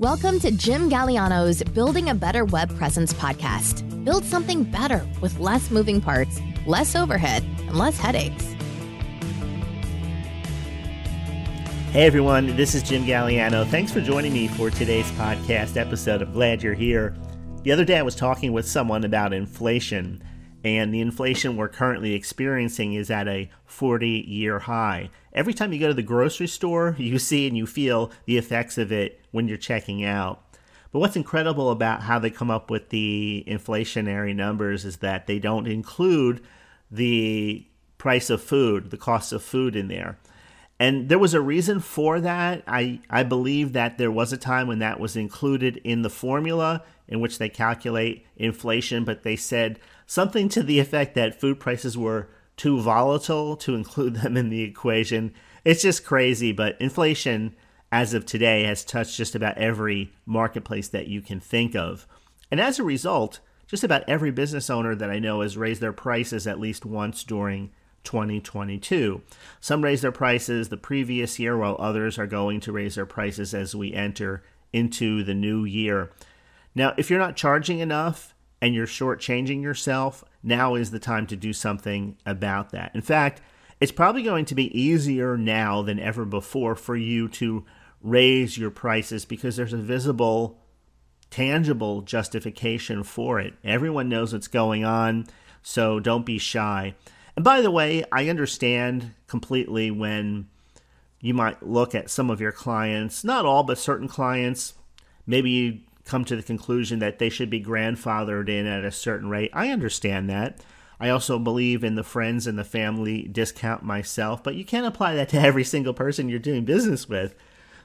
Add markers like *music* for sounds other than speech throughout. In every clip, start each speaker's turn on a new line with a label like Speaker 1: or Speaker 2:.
Speaker 1: Welcome to Jim Galiano's Building a Better Web Presence podcast. Build something better with less moving parts, less overhead, and less headaches.
Speaker 2: Hey everyone, this is Jim Galiano. Thanks for joining me for today's podcast episode. I'm glad you're here. The other day I was talking with someone about inflation, and the inflation we're currently experiencing is at a 40 year high. Every time you go to the grocery store, *laughs* you see and you feel the effects of it when you're checking out. But what's incredible about how they come up with the inflationary numbers is that they don't include the price of food, the cost of food in there. And there was a reason for that. I, I believe that there was a time when that was included in the formula in which they calculate inflation, but they said something to the effect that food prices were too volatile to include them in the equation. It's just crazy, but inflation as of today has touched just about every marketplace that you can think of. And as a result, just about every business owner that I know has raised their prices at least once during 2022. Some raised their prices the previous year, while others are going to raise their prices as we enter into the new year. Now, if you're not charging enough and you're shortchanging yourself, now is the time to do something about that. In fact, it's probably going to be easier now than ever before for you to raise your prices because there's a visible, tangible justification for it. Everyone knows what's going on, so don't be shy. And by the way, I understand completely when you might look at some of your clients, not all, but certain clients, maybe come to the conclusion that they should be grandfathered in at a certain rate. I understand that. I also believe in the friends and the family discount myself, but you can't apply that to every single person you're doing business with.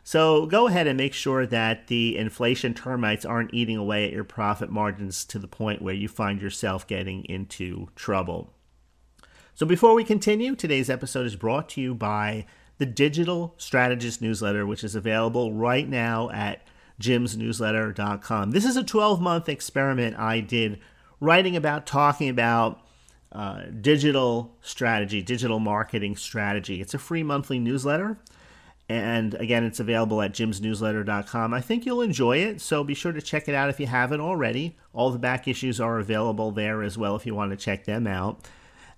Speaker 2: So go ahead and make sure that the inflation termites aren't eating away at your profit margins to the point where you find yourself getting into trouble. So before we continue, today's episode is brought to you by the Digital Strategist newsletter, which is available right now at jimsnewsletter.com. This is a 12 month experiment I did writing about, talking about uh, digital strategy, digital marketing strategy. It's a free monthly newsletter. And again, it's available at jimsnewsletter.com. I think you'll enjoy it, so be sure to check it out if you haven't already. All the back issues are available there as well if you want to check them out.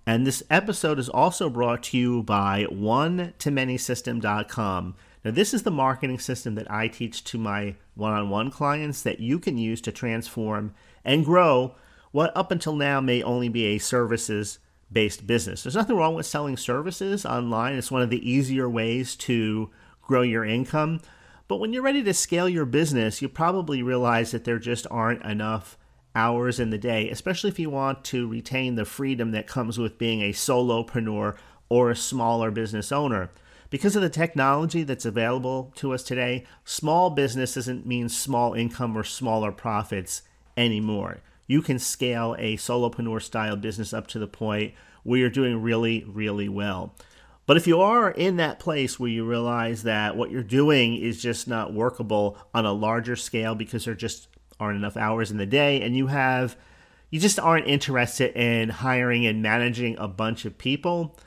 Speaker 2: And this episode is also brought to you by one to many system.com. Now, this is the marketing system that I teach to my one on one clients that you can use to transform and grow what up until now may only be a services based business. There's nothing wrong with selling services online, it's one of the easier ways to grow your income. But when you're ready to scale your business, you probably realize that there just aren't enough hours in the day, especially if you want to retain the freedom that comes with being a solopreneur or a smaller business owner. Because of the technology that's available to us today, small business doesn't mean small income or smaller profits anymore. You can scale a solopreneur style business up to the point where you're doing really, really well. But if you are in that place where you realize that what you're doing is just not workable on a larger scale because there just aren't enough hours in the day and you have you just aren't interested in hiring and managing a bunch of people,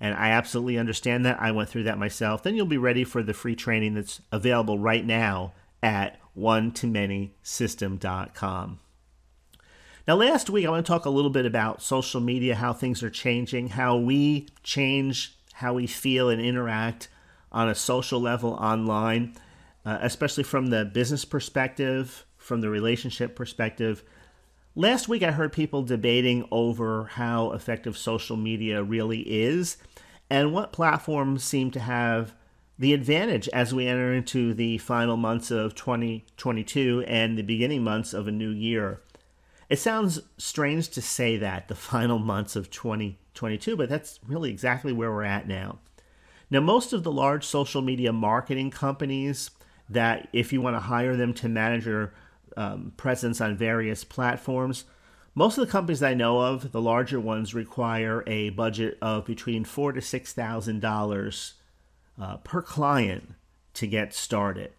Speaker 2: and I absolutely understand that. I went through that myself. Then you'll be ready for the free training that's available right now at one to many system.com. Now, last week, I want to talk a little bit about social media, how things are changing, how we change how we feel and interact on a social level online, uh, especially from the business perspective, from the relationship perspective. Last week, I heard people debating over how effective social media really is and what platforms seem to have the advantage as we enter into the final months of 2022 and the beginning months of a new year. It sounds strange to say that, the *laughs* final months of 2022, but that's really exactly where we're at now. Now, most of the large social media marketing companies that, if you want to hire them to manage your um, presence on various platforms, most of the companies I know of, the larger ones, require a budget of between four to six thousand uh, dollars per client to get started,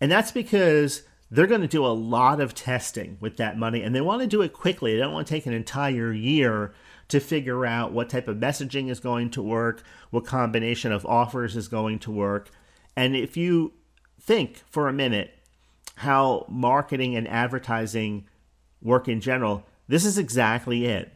Speaker 2: and that's because they're going to do a lot of testing with that money, and they want to do it quickly. They don't want to take an entire year to figure out what type of messaging is going to work, what combination of offers is going to work, and if you think for a minute how marketing and advertising work in general, this is exactly it.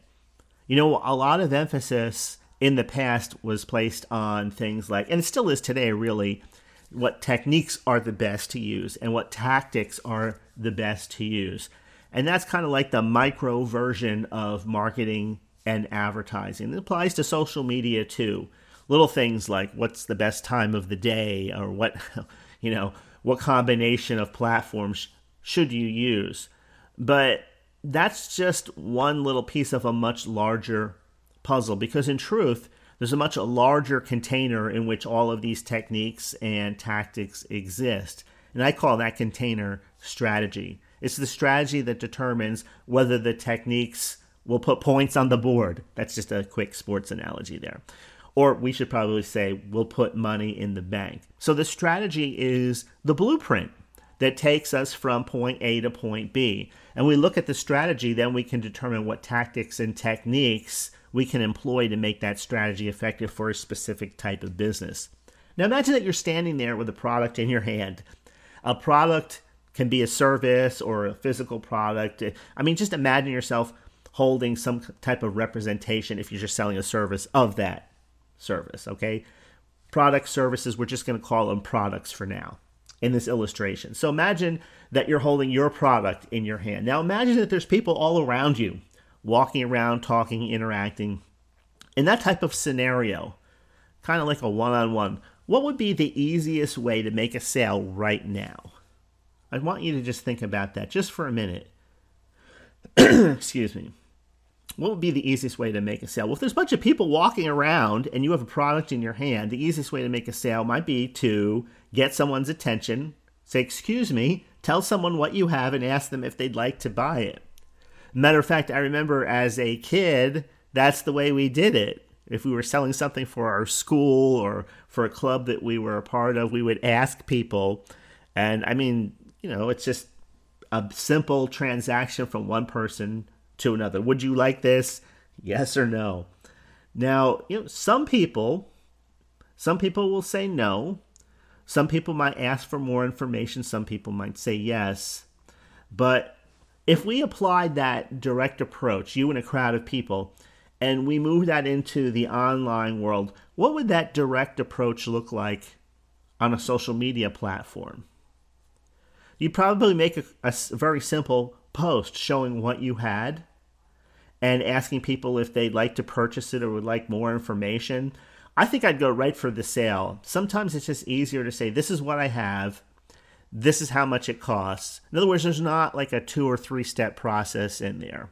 Speaker 2: You know, a lot of emphasis in the past was placed on things like, and it still is today, really, what techniques are the best to use and what tactics are the best to use. And that's kind of like the micro version of marketing and advertising. It applies to social media too. Little things like what's the best time of the day or what, *laughs* you know, what combination of platforms should you use. But that's just one little piece of a much larger puzzle because, in truth, there's a much larger container in which all of these techniques and tactics exist. And I call that container strategy. It's the strategy that determines whether the techniques will put points on the board. That's just a quick sports analogy there. Or we should probably say, we'll put money in the bank. So the strategy is the blueprint that takes us from point A to point B. And we look at the strategy, then we can determine what tactics and techniques we can employ to make that strategy effective for a specific type of business. Now imagine that you're standing there with a product in your hand. A product can be a service or a physical product. I mean, just imagine yourself holding some type of representation if you're just selling a service of that service, okay? Product services, we're just going to call them products for now in this illustration. So imagine that you're holding your product in your hand. Now imagine that there's people all around you walking around, talking, interacting. In that type of scenario, kind of like a one on one, what would be the easiest way to make a sale right now? I want you to just think about that just for a minute. *clears throat* Excuse me. What would be the easiest way to make a sale? Well, if there's a bunch of people walking around and you have a product in your hand, the easiest way to make a sale might be to get someone's attention, say, Excuse me, tell someone what you have, and ask them if they'd like to buy it. Matter of fact, I remember as a kid, that's the way we did it. If we were selling something for our school or for a club that we were a part of, we would ask people. And I mean, you know, it's just a simple transaction from one person to another. Would you like this? Yes or no? Now, you know, some people some people will say no. Some people might ask for more information, some people might say yes. But if we applied that direct approach, you and a crowd of people, and we move that into the online world, what would that direct approach look like on a social media platform? You'd probably make a, a very simple post showing what you had and asking people if they'd like to purchase it or would like more information. I think I'd go right for the sale. Sometimes it's just easier to say, This is what I have. This is how much it costs. In other words, there's not like a two or three step process in there.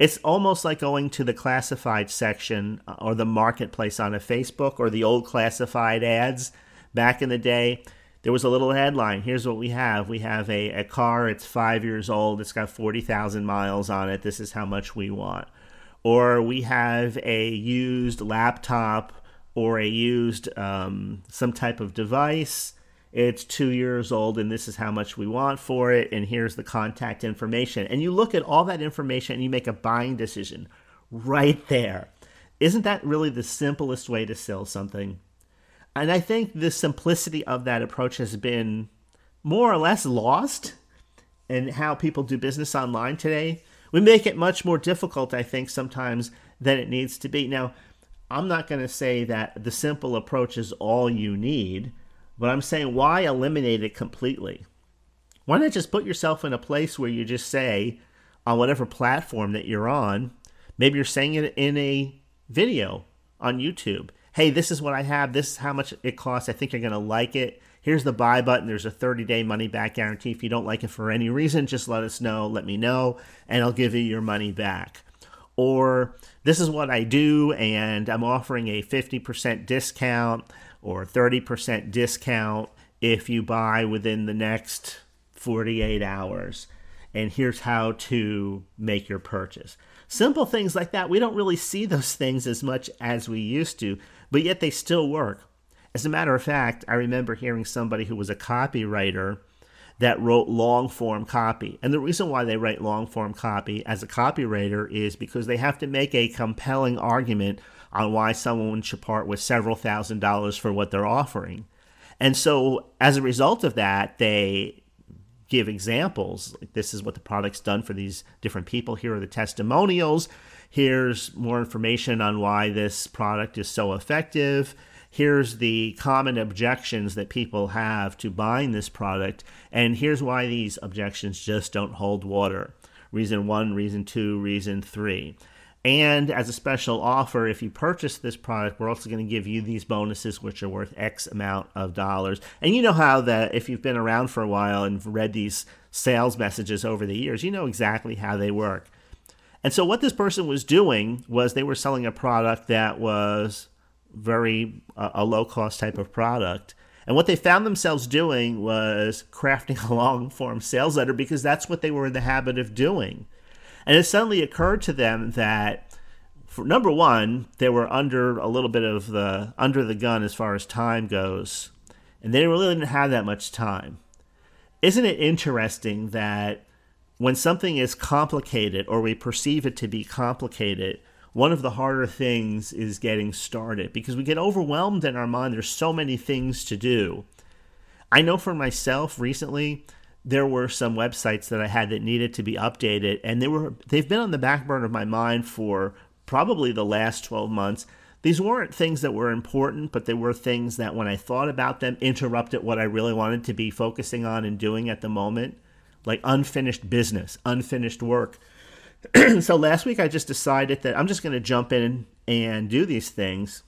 Speaker 2: It's almost like going to the classified section uh, or the marketplace on a Facebook or the old classified ads back in the day there was a little headline. Here's what we have. We have a, a car, it's five years old, it's got 40,000 miles on it. This is how much we want. Or we have a used laptop or a used um, some type of device. It's two years old, and this is how much we want for it, and here's the contact information. And you look at all that information and you make a buying decision right there. Isn't that really the simplest way to sell something? And I think the simplicity of that approach has been more or less lost in how people do business online today. We make it much more difficult, I think, sometimes than it needs to be. Now, I'm not going to say that the simple approach is all you need, but I'm saying why eliminate it completely? Why not just put yourself in a place where you just say, on whatever platform that you're on, maybe you're saying it in a video on YouTube hey, this is what I have. This is how much it costs. I think you're going to like it. Here's the buy button. There's a 30 day money back guarantee. If you don't like it for any reason, just let us know. Let me know, and I'll give you your money back. Or this is what I do, and I'm offering a 50% discount or 30% discount if you buy within the next 48 hours. And here's how to make your purchase. Simple things like that. We don't really see those things as much as we used to but yet they still work. As a matter of fact, I remember hearing somebody who was a copywriter that wrote long form copy. And the reason why they write long form copy as a copywriter is because they have to make a compelling argument on why someone should part with several thousand dollars for what they're offering. And so as a result of that, they give examples. This is what the product's done for these different people. Here are the testimonials. Here's more information on why this product is so effective. Here's the common objections that people have to buying this product. And here's why these objections just don't hold water. Reason one, reason two, reason three. And as a special offer, if you purchase this product, we're also going to give you these bonuses, which are worth X amount of dollars. And you know how that if you've been around for a while and read these sales messages over the years, you know exactly how they work. And so, what this person was doing was they were selling a product that was very uh, a low cost type of product. And what they found themselves doing was crafting a long form sales letter because that's what they were in the habit of doing. And it suddenly occurred to them that, for, number one, they were under a little bit of the under the gun as far as time goes, and they really didn't have that much time. Isn't it interesting that when something is complicated or we perceive it to be complicated, one of the harder things is getting started because we get overwhelmed in our mind. There's so many things to do. I know for myself recently, there were some websites that I had that needed to be updated, and they were they've been on the back burner of my mind for probably the last 12 months. These weren't things that were important, but they were things that when I thought about them interrupted what I really wanted to be focusing on and doing at the moment, like unfinished business, unfinished work. *clears throat* so last week I just decided that I'm just going to jump in and do these things.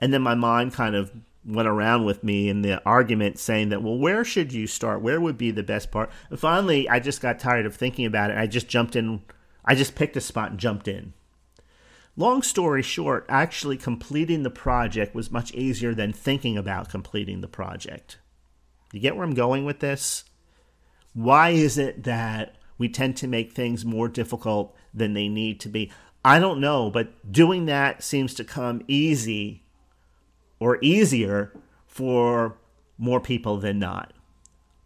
Speaker 2: And then my mind kind of went around with me in the argument saying that, well, where should you start? Where would be the best part? And finally, I just got tired of thinking about it. I just jumped in. I just picked a spot and jumped in. Long story short, actually completing the project was much easier than thinking about completing the project. You get where I'm going with this? Why is it that we tend to make things more difficult than they need to be? I don't know, but doing that seems to come easy or easier for more people than not.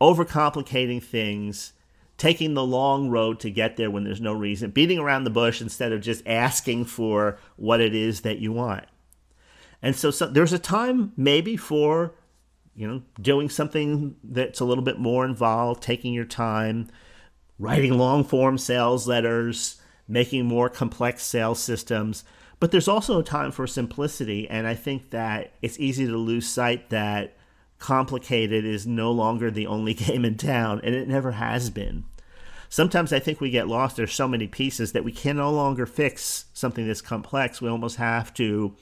Speaker 2: Overcomplicating things, taking the long road to get there when there's no reason, beating around the bush instead of just asking for what it is that you want. And so, so there's a time maybe for you know doing something that's a little bit more involved, taking your time, writing long form sales letters, making more complex sales systems. But there's also a time for simplicity, and I think that it's easy to lose sight that complicated is no longer the only *laughs* game in town, and it never has been. Sometimes I think we get lost. There's so many pieces that we can no longer fix something that's complex. We almost have to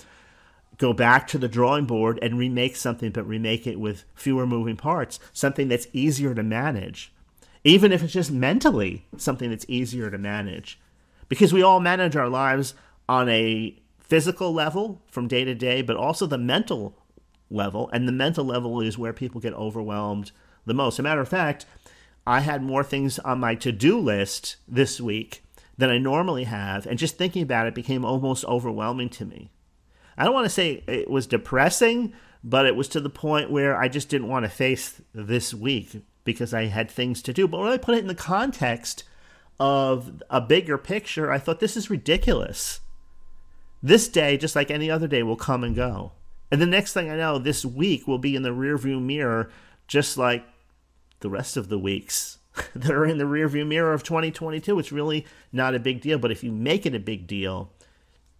Speaker 2: go back to the drawing board and remake something, but remake it with fewer moving parts, something that's easier to manage. Even if it's just mentally something that's easier to manage. Because we all manage our lives on a physical level from day to day, but also the mental level. And the mental level is where people get overwhelmed the most. As a matter of fact, I had more things on my to do list this week than I normally have. And just thinking about it became almost overwhelming to me. I don't want to say it was depressing, but it was to the point where I just didn't want to face this week because I had things to do. But when I put it in the context of a bigger picture, I thought this is ridiculous. This day, just like any other day, will come and go. And the next thing I know, this week will be in the rearview mirror, just like the rest of the weeks *laughs* that are in the rearview mirror of 2022. It's really not a big deal. But if you make it a big deal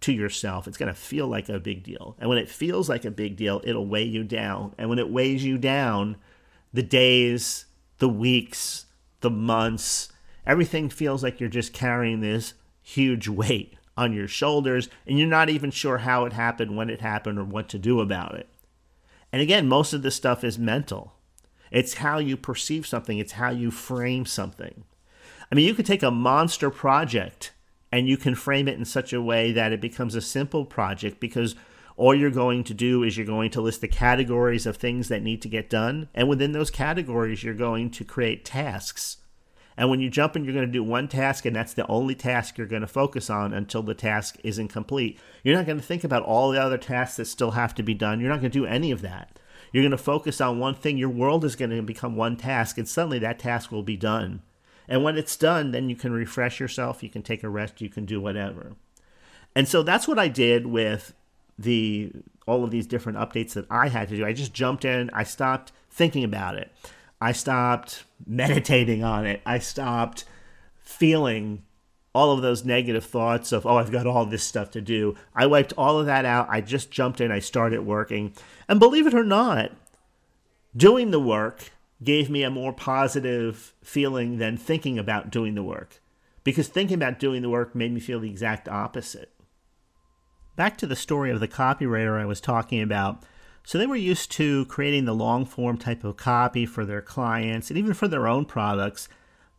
Speaker 2: to yourself, it's going to feel like a big deal. And when it feels like a big deal, it'll weigh you down. And when it weighs you down, the days, the weeks, the months, everything feels like you're just carrying this huge weight on your shoulders, and you're not even sure how it happened, when it happened, or what to do about it. And again, most of this stuff is mental. It's how you perceive something, it's how you frame something. I mean, you could take a monster project and you can frame it in such a way that it becomes a simple project because all you're going to do is you're going to list the categories of things that need to get done. And within those categories, you're going to create tasks and when you jump in, you're going to do one task, and that's the only task you're going to focus on until the task isn't complete. You're not going to think about all the other tasks that still have to be done. You're not going to do any of that. You're going to focus on one thing. Your world is going to become one task, and suddenly that task will be done. And when it's done, then you can refresh yourself, you can take a rest, you can do whatever. And so that's what I did with the all of these different updates that I had to do. I just jumped in, I stopped thinking about it. I stopped *laughs* meditating on it. I stopped feeling all of those negative thoughts of, oh, I've got all this stuff to do. I wiped all of that out. I just jumped in. I started working. And believe it or not, doing the work gave me a more positive feeling than thinking about doing the work. Because thinking about doing the work made me feel the exact opposite. Back to the story of the copywriter I was talking about. So they were used to creating the long form type of copy for their clients and even for their own products.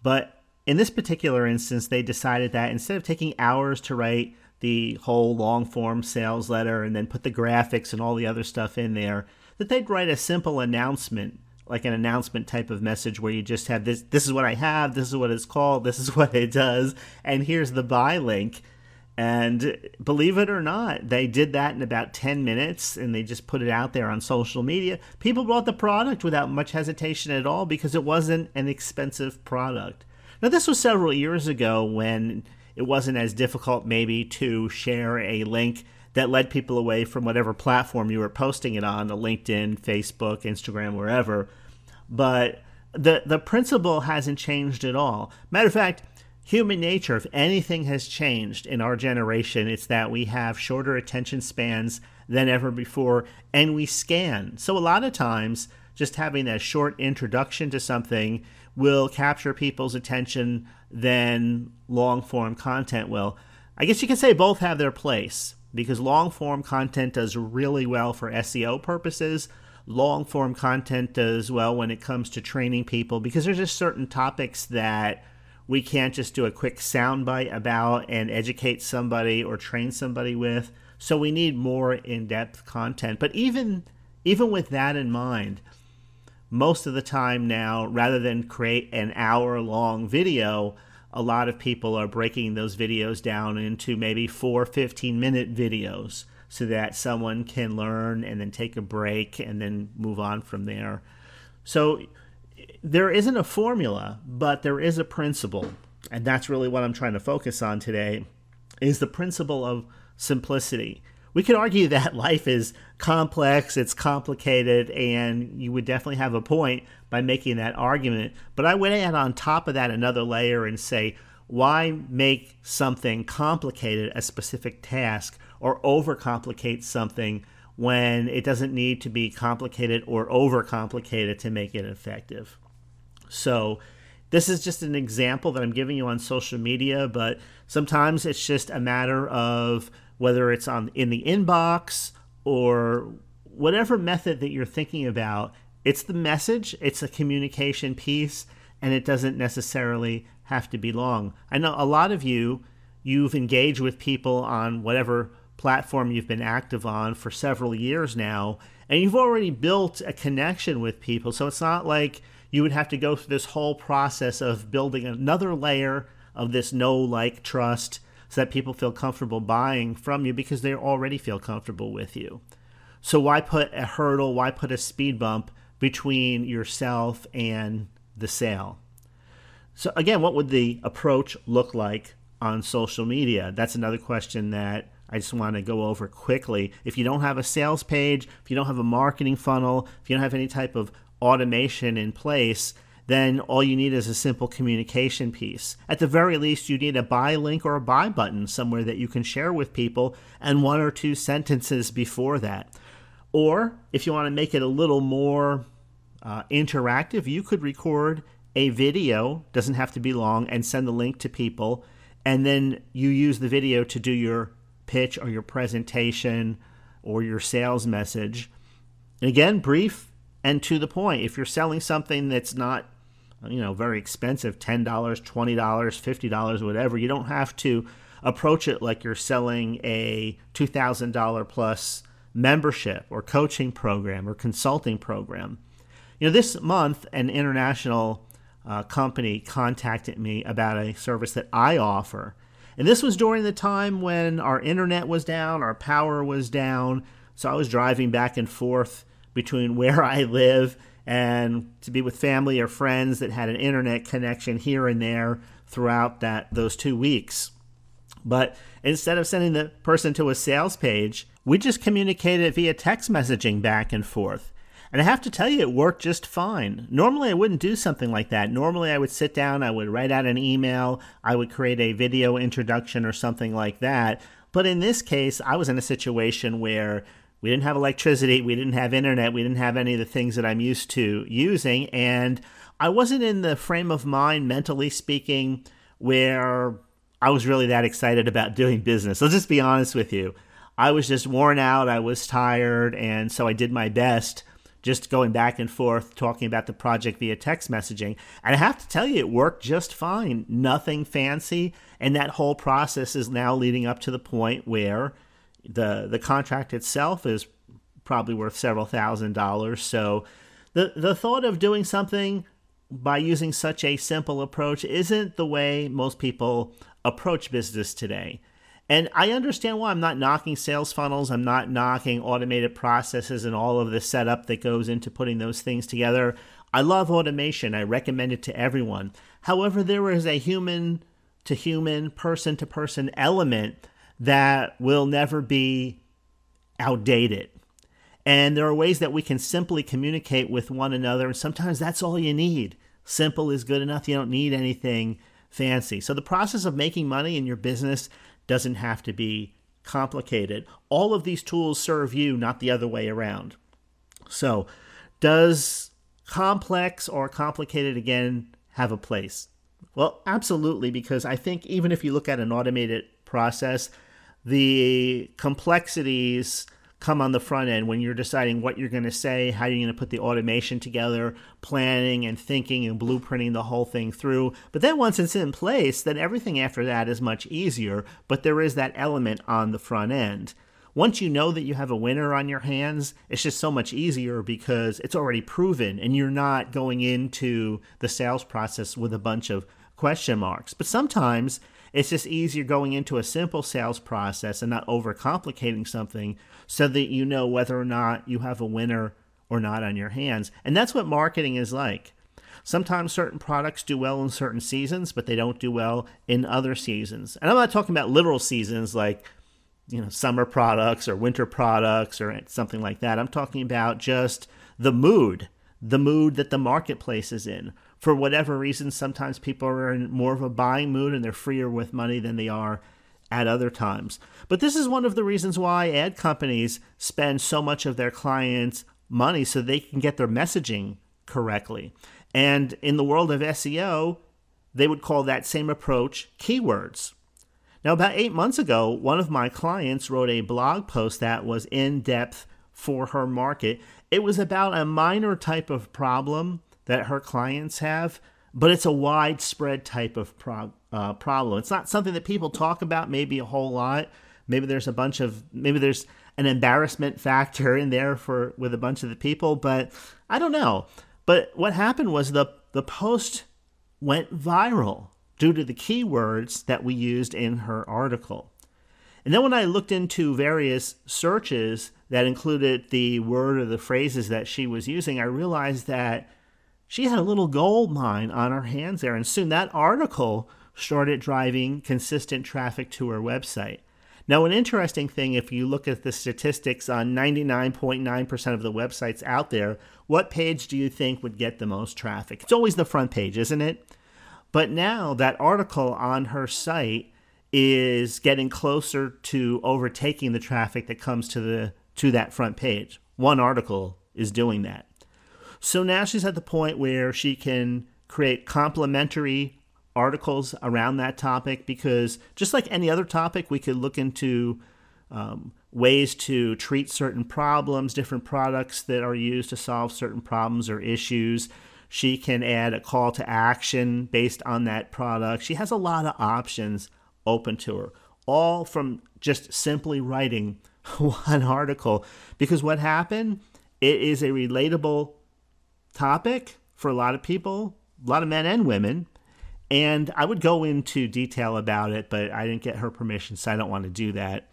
Speaker 2: But in this particular instance, they decided that instead of taking hours to write the whole long form sales letter and then put the graphics and all the other stuff in there, that they'd write a simple announcement, like an announcement type of message where you just have this this is what I have, this is what it's called, this is *laughs* what it does, and here's the buy link. And believe it or not, they did that in about 10 minutes and they just put it out there on social media. People bought the product without much hesitation at all because it wasn't an expensive product. Now, this was several years ago when it wasn't as difficult, maybe, to share a link that led people away from whatever platform you were posting it on, the LinkedIn, Facebook, Instagram, wherever. But the the principle hasn't changed at all. Matter of fact, human nature, if anything has changed in our generation, it's that we have shorter attention spans than ever before and we scan. So, a lot of times, just having a short introduction to something will capture people's attention than long form content will. I guess you can say both have their place because long form content does really well for SEO purposes. Long form content does well when it comes to training people because there's just certain topics that we can't just do a quick soundbite about and educate somebody or train somebody with. So we need more in-depth content. But even even with that in mind, most of the time now, rather than create an hour-long video, a lot of people are breaking those videos down into maybe four 15-minute videos so that someone can learn and then take a break and then move on from there. So there isn't a formula, but there is a principle, and that's really what I'm trying to focus on today is the principle of simplicity. We could argue *laughs* that life is complex, it's complicated, and you would definitely have a point by making that argument. But I would add on top of that another layer and say, why make something complicated a specific task or overcomplicate something when it doesn't need to be complicated or overcomplicated to make it effective. So, this is just an example that I'm giving you on social media, but sometimes it's just a matter of whether it's on in the inbox or whatever method that you're thinking about. It's the message, it's a communication piece, and it doesn't necessarily have to be long. I know a lot of you you've engaged with people on whatever platform you've been active on for several years now, and you've already built a connection with people. So it's not like you would have to go through this whole process of building another layer of this know, like, trust so that people feel comfortable buying from you because they already feel comfortable with you. So why put a hurdle, why put a speed bump between yourself and the sale? So again, what would the approach look like on social media? That's another question that I just want to go over quickly. If you don't have a sales page, if you don't have a marketing funnel, if you don't have any type of automation in place, then all you need is a simple communication piece. At the very least, you need a buy link or a buy button somewhere that you can share with people and one or two sentences before that. Or if you want to make it a little more uh, interactive, you could record a video, doesn't have to be long, and send the link to people. And then you use the video to do your pitch or your presentation or your sales message. And again, brief and to the point. If you're selling something that's not, you know, very expensive, $10, $20, $50, whatever, you don't have to approach it like you're selling a $2,000 plus membership or coaching program or consulting program. You know, this month, an international uh, company contacted me about a service that I offer and this was during the time when our internet was down, our power was down. So I was driving back and forth between where I live and to be with family or friends that had an internet connection here and there throughout that those 2 weeks. But instead of sending the person to a sales page, we just communicated via text messaging back and forth. And I have to tell you, it worked just fine. Normally, I wouldn't do something like that. Normally, I would sit down, I would write out an email, I would create a video introduction or something like that. But in this case, I was in a situation where we didn't have electricity, we didn't have internet, we didn't have any of the things that I'm used to using. And I wasn't in the frame of mind, mentally speaking, where I was really that excited about *laughs* doing business. I'll just be honest with you. I was just worn out, I was tired, and so I did my best just going back and forth talking about the project via text messaging. And I have to tell you, it worked just fine. Nothing fancy. And that whole process is now leading up to the point where the the contract itself is probably worth several thousand dollars. So the the thought of doing something by using such a simple approach isn't the way most people approach business today. And I understand why I'm not knocking sales funnels, I'm not knocking automated processes and all of the setup that goes into putting those things together. I love automation. I recommend it to everyone. However, there is a human to human, person to person element that will never be outdated. And there are ways that we can simply communicate with one another, and sometimes that's all you need. Simple is good enough. You don't need anything fancy. So, the process of making money in your business doesn't have to be complicated. All of these tools serve you, not the other way around. So, does complex or complicated again have a place? Well, absolutely, because I think even if you look at an automated process, the complexities come on the front end when you're deciding what you're going to say, how you're going to put the automation together, planning and thinking and blueprinting the whole thing through. But then once it's in place, then everything after that is much easier, but there is that element on the front end. Once you know that you have a winner on your hands, it's just so much easier because it's already proven and you're not going into the sales process with a bunch of question marks. But sometimes it's just easier going into a simple sales process and not overcomplicating something so that you know whether or not you have a winner or not on your hands. And that's what marketing is like. Sometimes certain products do well in certain seasons, but they don't do well in other seasons. And I'm not talking about literal seasons like, you know, summer products or winter products or something like that. I'm talking about just the mood, the mood that the marketplace is in for whatever reason, sometimes people are in more of a buying mood and they're freer with money than they are at other times. But this is one of the reasons why ad companies spend so much of their clients' money so they can get their messaging correctly. And in the world of SEO, they would call that same approach keywords. Now, about eight months ago, one of my clients wrote a blog post that was in depth for her market. It was about a minor type of problem that her clients have, but it's a widespread type of pro- uh, problem. It's not something that people talk about maybe a whole lot. Maybe there's a bunch of maybe there's an embarrassment factor in there for with a bunch of the people, but I don't know. But what happened was the the post went viral due to the keywords that we used in her article. And then when I looked into various searches that included the word or the phrases that she was using, I realized that she had a little gold mine on her hands there. And soon that article started driving consistent traffic to her website. Now, an interesting thing, if you look at the statistics on 99.9% of the websites out there, what page do you think would get the most traffic? It's always the front page, isn't it? But now that article on her site is getting closer to overtaking the traffic that comes to the to that front page. One article is doing that. So now she's at the point where she can create complementary articles around that topic because just like any other topic, we could look into um, ways to treat certain problems, different products that are used to solve certain problems or issues. She can add a call to action based on that product. She has a lot of options open to her, all from just simply writing *laughs* one article. Because what happened, it is a relatable topic for a lot of people, a lot of men and women. And I would go into detail about it, but I didn't get her permission, so I don't want to do that.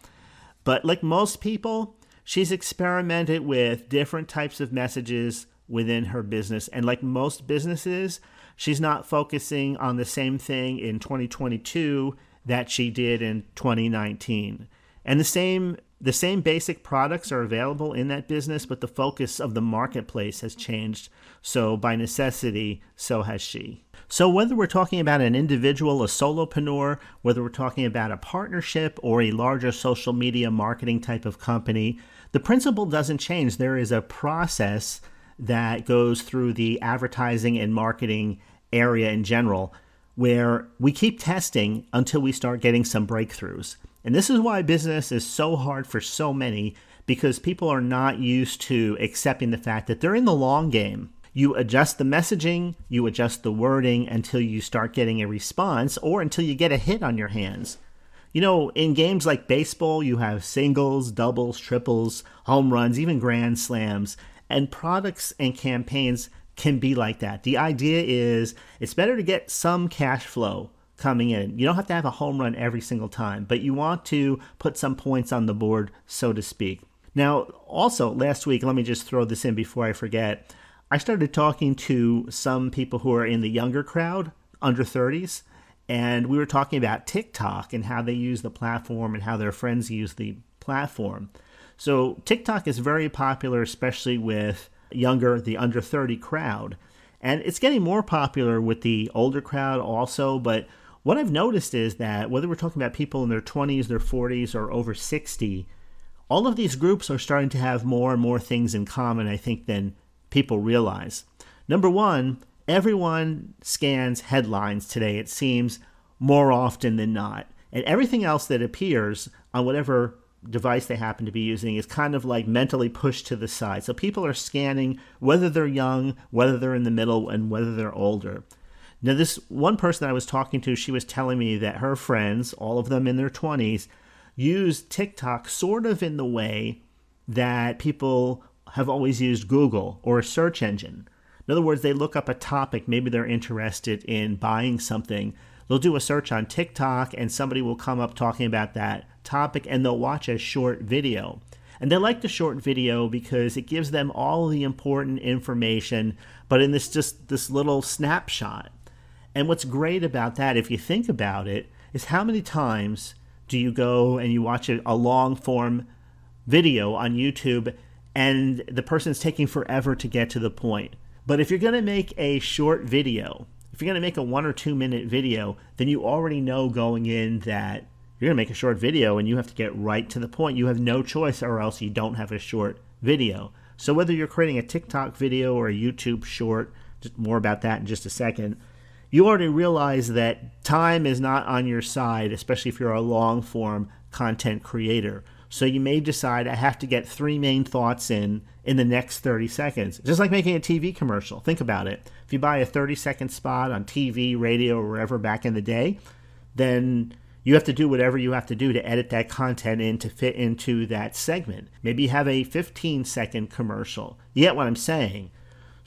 Speaker 2: But like most people, she's experimented with different types of messages within her business. And like most businesses, she's not focusing on the same thing in 2022 that she did in 2019. And the same the same basic products are available in that business, but the focus of the marketplace has changed. So by necessity, so has she. So whether we're talking about an individual, a solopreneur, whether we're talking about a partnership or a larger social media marketing type of company, the principle doesn't change. There is a process that goes through the advertising and marketing area in general where we keep testing until we start getting some breakthroughs. And this is why business is so hard for so many because people are not used to accepting the fact that they're in the long game. You adjust the messaging, you adjust the wording until you start getting a response or until you get a hit on your hands. You know, in games like baseball, you have singles, doubles, triples, home runs, even grand slams, and products and campaigns can be like that. The idea is it's better to get some cash flow coming in. You don't have to have a home run every single time, but you want to put some points on the board, so to speak. Now, also last week, let me just throw this in before I forget. I started talking to some people who are in the younger crowd, under 30s, and we were talking about TikTok and how they use the platform and how their friends use the platform. So, TikTok is very popular, especially with younger, the under 30 crowd. And it's getting more popular with the older crowd also, but what I've noticed is that whether we're talking about people in their 20s, their 40s, or over 60, all of these groups are starting to have more and more things in common, I think, than people realize. Number one, everyone scans headlines today, it seems, more often than not. And everything else that appears on whatever device they happen to be using is kind of like mentally pushed to the side. So people are scanning whether they're young, whether they're in the middle, and whether they're older. Now, this one person I was talking to, she was telling me that her friends, all of them in their 20s, use TikTok sort of in the way that people have always used Google or a search engine. In other words, they look up a topic, maybe they're interested in buying something. They'll do a search on TikTok and somebody will come up talking about that topic and they'll watch a short video. And they like the short video because it gives them all the important information, but in this just this little snapshot. And what's great about that, if you think about it, is how many times do you go and you watch a, long form video on YouTube and the person's taking forever to get to the point? But if you're going to make a short video, if you're going to make a one or two minute video, then you already know going in that you're going to make a short video and you have to get right to the point. You have no choice or else you don't have a short video. So whether you're creating a TikTok video or a YouTube short, just more about that in just a second you already realize that time is not on your side, especially if you're a long form content creator. So you may decide I have to get three main thoughts in in the next 30 seconds. Just like making a TV commercial. Think about it. If you buy a 30 second spot on TV, radio, or wherever back in the day, then you have to do whatever you have to do to edit that content in to fit into that segment. Maybe you have a 15 second commercial. You get what I'm saying?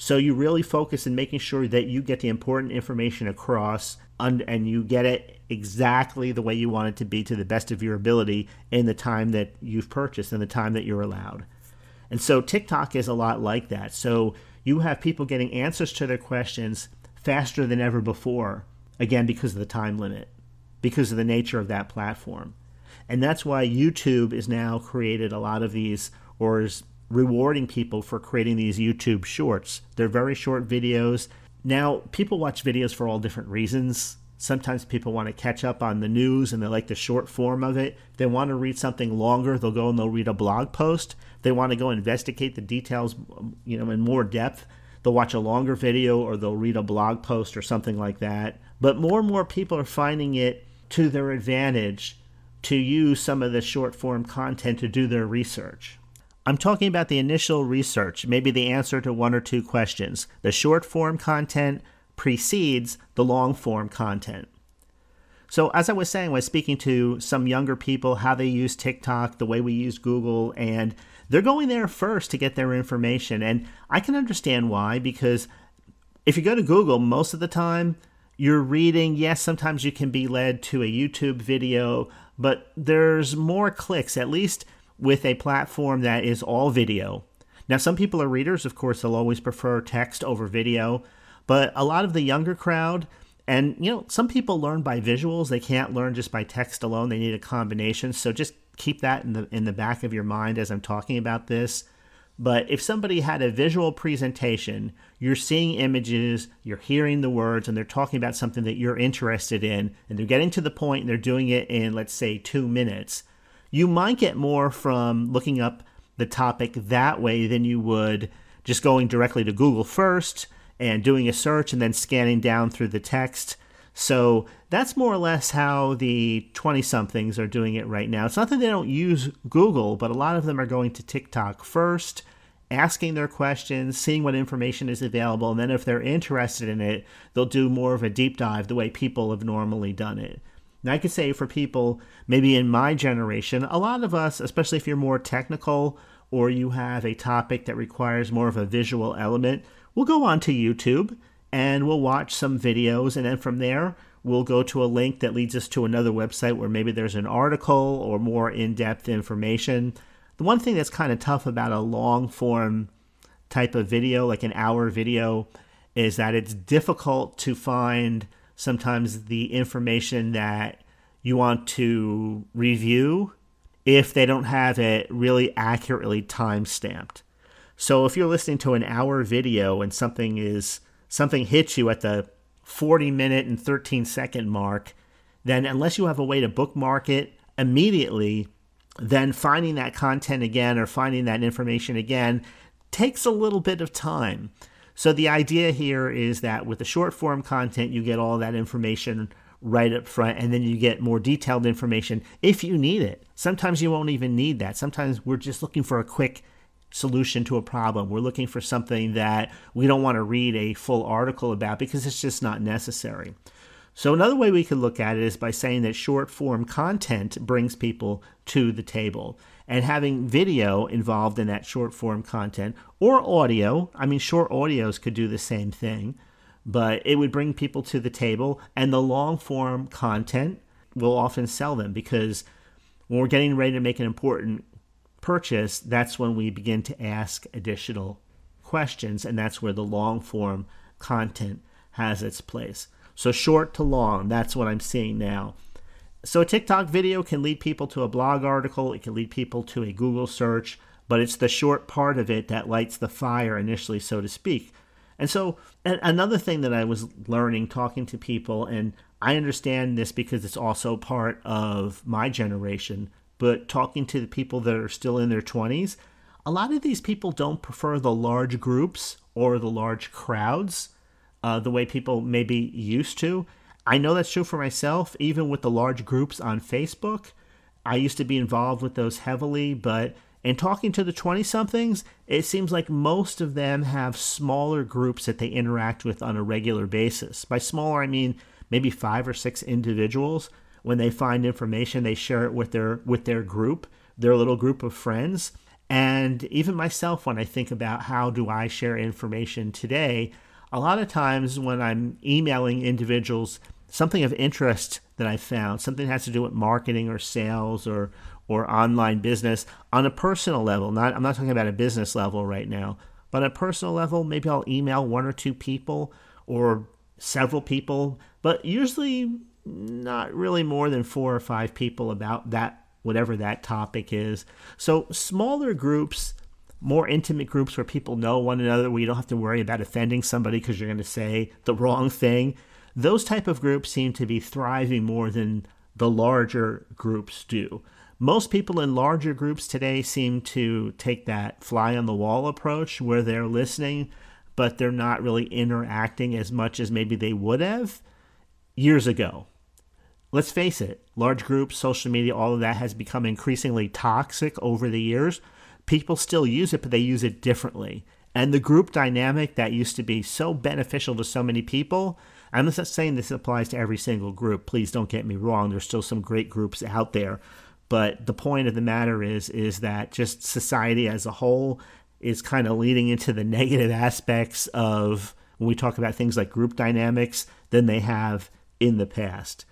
Speaker 2: So you really focus in making sure that you get the important information across and, you get it exactly the way you want it to be to the best of your ability in the time that you've purchased and the time that you're allowed. And so TikTok is a lot like that. So you have people getting answers to their questions faster than ever before, again, because of the time limit, because of the nature of that platform. And that's why YouTube is now created a lot of these, or is rewarding people for creating these YouTube shorts. They're very short videos. Now, people watch videos for all different reasons. Sometimes people want to catch up on the news and they like the short form of it. They want to read something longer, they'll go and they'll read a blog post. They want to go investigate the details, you know, in more depth, they'll watch a longer video or they'll read a blog post or something like that. But more and more people are finding it to their advantage to use some of the short form content to do their research. I'm talking about the initial research, maybe the answer to one or two questions. The short form content precedes the long form content. So, as I was saying, I was speaking to some younger people, how they use TikTok, the way we use Google, and they're going there first to get their information. And I can understand why, because if you go to Google, most of the time you're reading, yes, sometimes you can be led to a YouTube video, but there's more clicks, at least with a platform that is all video. Now, some people are readers, of course, they'll always prefer text over video, but a lot of the younger crowd, and you know, some people learn by visuals, they can't learn just by text alone, they need a combination. So just keep that in the in the back of your mind as I'm talking about this. But if somebody had a visual presentation, you're seeing images, you're hearing the words, and they're talking about something that you're interested in, and they're getting to the point and they're doing it in, let's say, two minutes, you might get more from looking up the topic that way than you would just going directly to Google first and doing a search and then scanning down through the text. So that's more or less how the 20 somethings are doing it right now. It's not that they don't use Google, but a lot of them are going to TikTok first, asking their questions, seeing what information is available, and then if they're interested in it, they'll do more of a deep dive the way people have normally done it. Now, I could say for people maybe in my generation, a lot of us, especially if you're more technical or you have a topic that requires more of a visual element, we'll go onto YouTube and we'll watch some videos. And then from there, we'll go to a link that leads us to another website where maybe there's an article or more in depth information. The one thing that's kind of tough about a long form type of video, like an hour video, is that it's difficult to find sometimes the information that you want to review if they don't have it really accurately time stamped. So if you're listening to an hour video and something is something hits you at the 40 minute and 13 second mark, then unless you have a way to bookmark it immediately, then finding that content again or finding that information again takes a little bit of time. So the idea here is that with the short form content, you get all that information right up front and then you get more detailed information if you need it. Sometimes you won't even need that. Sometimes we're just looking for a quick solution to a problem. We're looking for something that we don't want to read a full article about because it's just not necessary. So, another way we could look at it is by saying that short form content brings people to the table. And having video involved in that short form content or audio, I mean, short audios could do the same thing, but it would bring people to the table. And the long form content will often sell them because when we're getting ready to make an important purchase, that's when we begin to ask additional questions, and that's where the long form content has its place. So, short to long, that's what I'm seeing now. So, a TikTok video can lead people to a blog article, it can lead people to a Google search, but it's the short part of it that lights the fire initially, so to speak. And so, another thing that I was learning talking to people, and I understand this because it's also part of my generation, but talking to the people that are still in their 20s, a lot of these people don't prefer the large groups or the large crowds uh, the way people maybe used to. I know that's true for myself, even with the large groups on Facebook. I used to be involved with those heavily, but in talking to the 20 somethings, it seems like most of them have smaller groups that they interact with on a regular basis. By smaller, I mean maybe five or six individuals when they find information, they share it with their with their group, their little group of friends. And even myself, when I think about how do I share information today, a lot of times when I'm emailing individuals something of interest that I found, something that has to do with marketing or sales or or online business on a personal level. Not I'm not talking about a business level right now, but a personal level, maybe I'll email one or two people or several people, but usually not really more than four or five people about that, whatever that topic is. So, smaller groups, more intimate groups where people know one another, where you don't have to worry about offending somebody because you're going to say the wrong thing. Those type of groups seem to be thriving more than the larger groups do. Most people in larger groups today seem to take that fly on the wall approach where they're listening, but they're not really interacting as much as maybe they would have years ago let's face it, large groups, social media, all of that has become increasingly toxic over the years. People still use it, but they use it differently. And the group dynamic that used to be so beneficial to so many people, I'm not saying this applies to every single group. Please don't get me wrong. There's still some great groups out there. But the point of the matter is, is that just society as a whole is kind of leading into the *laughs* negative aspects of when we talk about things like group dynamics than they have in the past.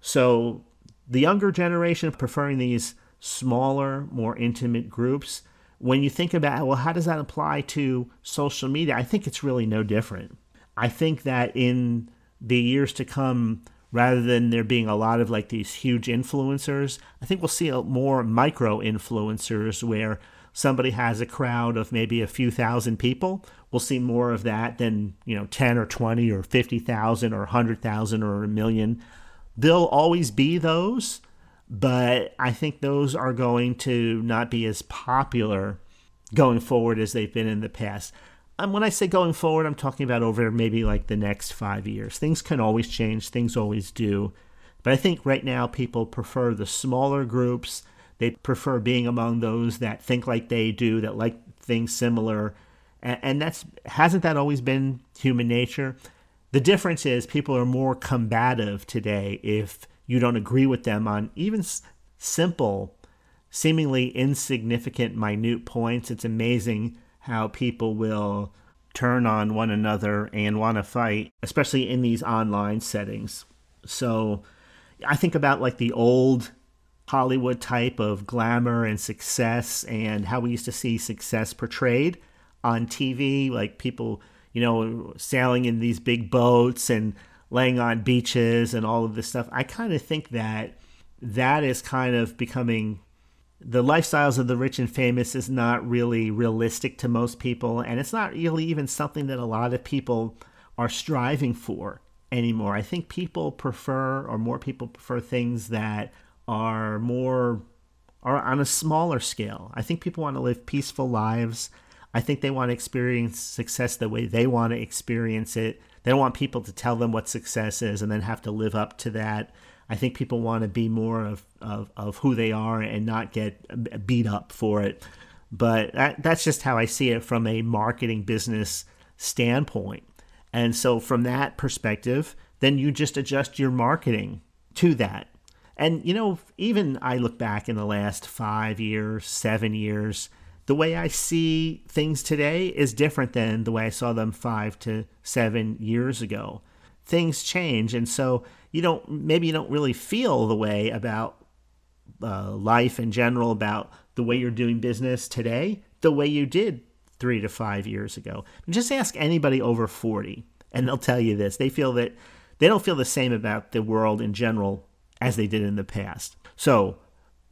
Speaker 2: So the younger generation preferring these smaller, more intimate groups. When you think about, well, how does that apply to social media? I think it's really no different. I think that in the years to come, rather than there being a lot of like these huge influencers, I think we'll see more micro influencers where somebody has a crowd of maybe a few thousand people. We'll see more of that than, you know, 10 or 20 or 50,000 or 100,000 or a million. There'll always be those, but I think those are going to not be as popular going forward as they've been in the past. And when I say going forward, I'm talking about over maybe like the next five years. Things can always change, things always do. But I think right now people prefer the smaller groups. They prefer being among those that think like they do, that like things similar. And, and that's hasn't that always been human nature? The difference is people are more combative today if you don't agree with them on even s- simple, seemingly insignificant, minute points. It's amazing how people will turn on one another and want to fight, especially in these online settings. So I think about like the old Hollywood type of glamour and success and how we used to see success portrayed on TV, like people, you know, sailing in these big boats and laying on beaches and all of this stuff. I kind of think that that is kind of becoming the lifestyles of the rich and famous is not really realistic to most people, and it's not really even something that a lot of people are striving for anymore. I think people prefer, or more people prefer, things that are more are on a smaller scale. I think people want to live peaceful lives. I think they want to experience success the way they want to experience it. They don't want people to tell them what success is and then have to live up to that. I think people want to be more of, of, of who they are and not get beat up for it. But that, that's just how I see it from a marketing business standpoint. And so, from that perspective, then you just adjust your marketing to that. And, you know, even I look back in the last five years, seven years, the way I see things today is different than the way I saw them five to seven years ago. Things change. And so, you don't maybe you don't really feel the way about uh, life in general about the way you're doing business today the way you did three to five years ago just ask anybody over 40 and they'll tell you this they feel that they don't feel the same about the world in general as they did in the past so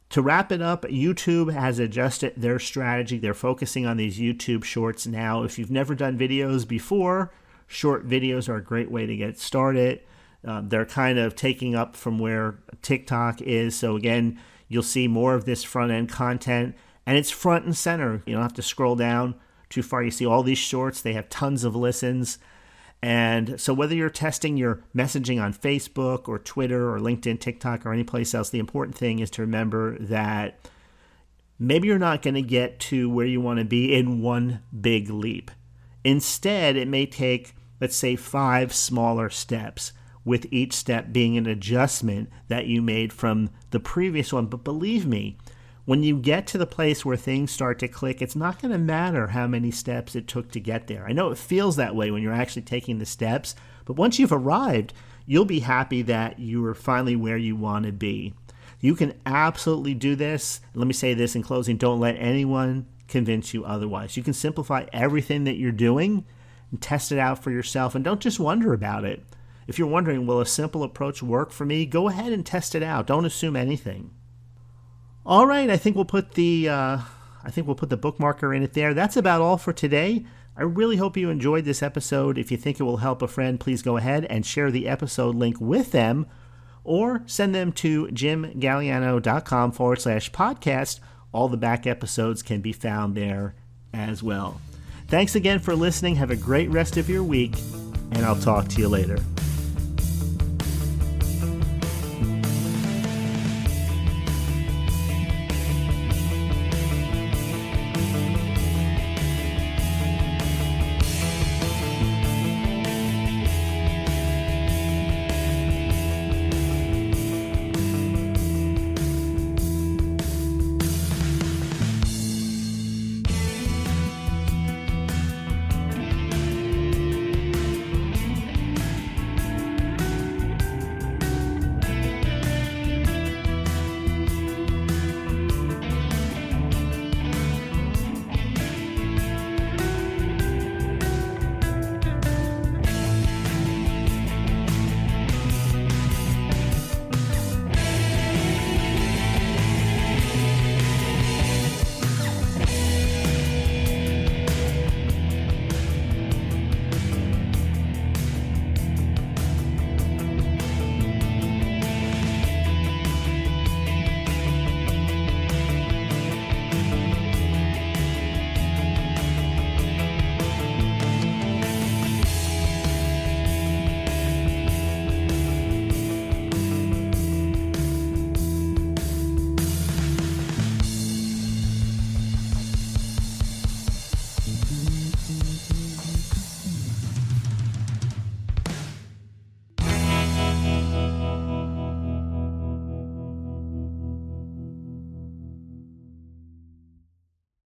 Speaker 2: to wrap it up, YouTube has adjusted their strategy. They're focusing on these YouTube shorts now. If you've never done videos before, short videos are a great way to get started. Um, they're kind of taking up from where TikTok is. So again, you'll see more of this front end content, and it's front and center. You don't have to scroll down too far. You see all these shorts, they have tons of listens. And so, whether you're testing your messaging on Facebook or Twitter or LinkedIn, TikTok, or any place else, the important thing is to remember that maybe you're not going to get to where you want to be in one big leap. Instead, it may take, let's say, five smaller steps with each step being an adjustment that you made from the previous one. But believe me, when you get to the place where things start to click, it's not going to matter how many steps it took to get there. I know it feels that way when you're actually taking the steps, but once you've arrived, you'll be happy that you are finally where you want to be. You can absolutely do this. Let me say this in closing don't let anyone convince you otherwise. You can simplify everything that you're doing and test it out for yourself and don't just wonder about it. If you're wondering, will a simple approach work for me? Go ahead and test it out. Don't assume anything. All right, I think we'll put the uh, I think we'll put the bookmarker in it there. That's about all for today. I really hope you enjoyed this episode. If you think it will help a friend, please go ahead and share the episode link with them or send them to jimgaliano.com forward slash podcast. All the back episodes can be found there as well. Thanks again for listening. Have a great rest of your week, and I'll talk to you later.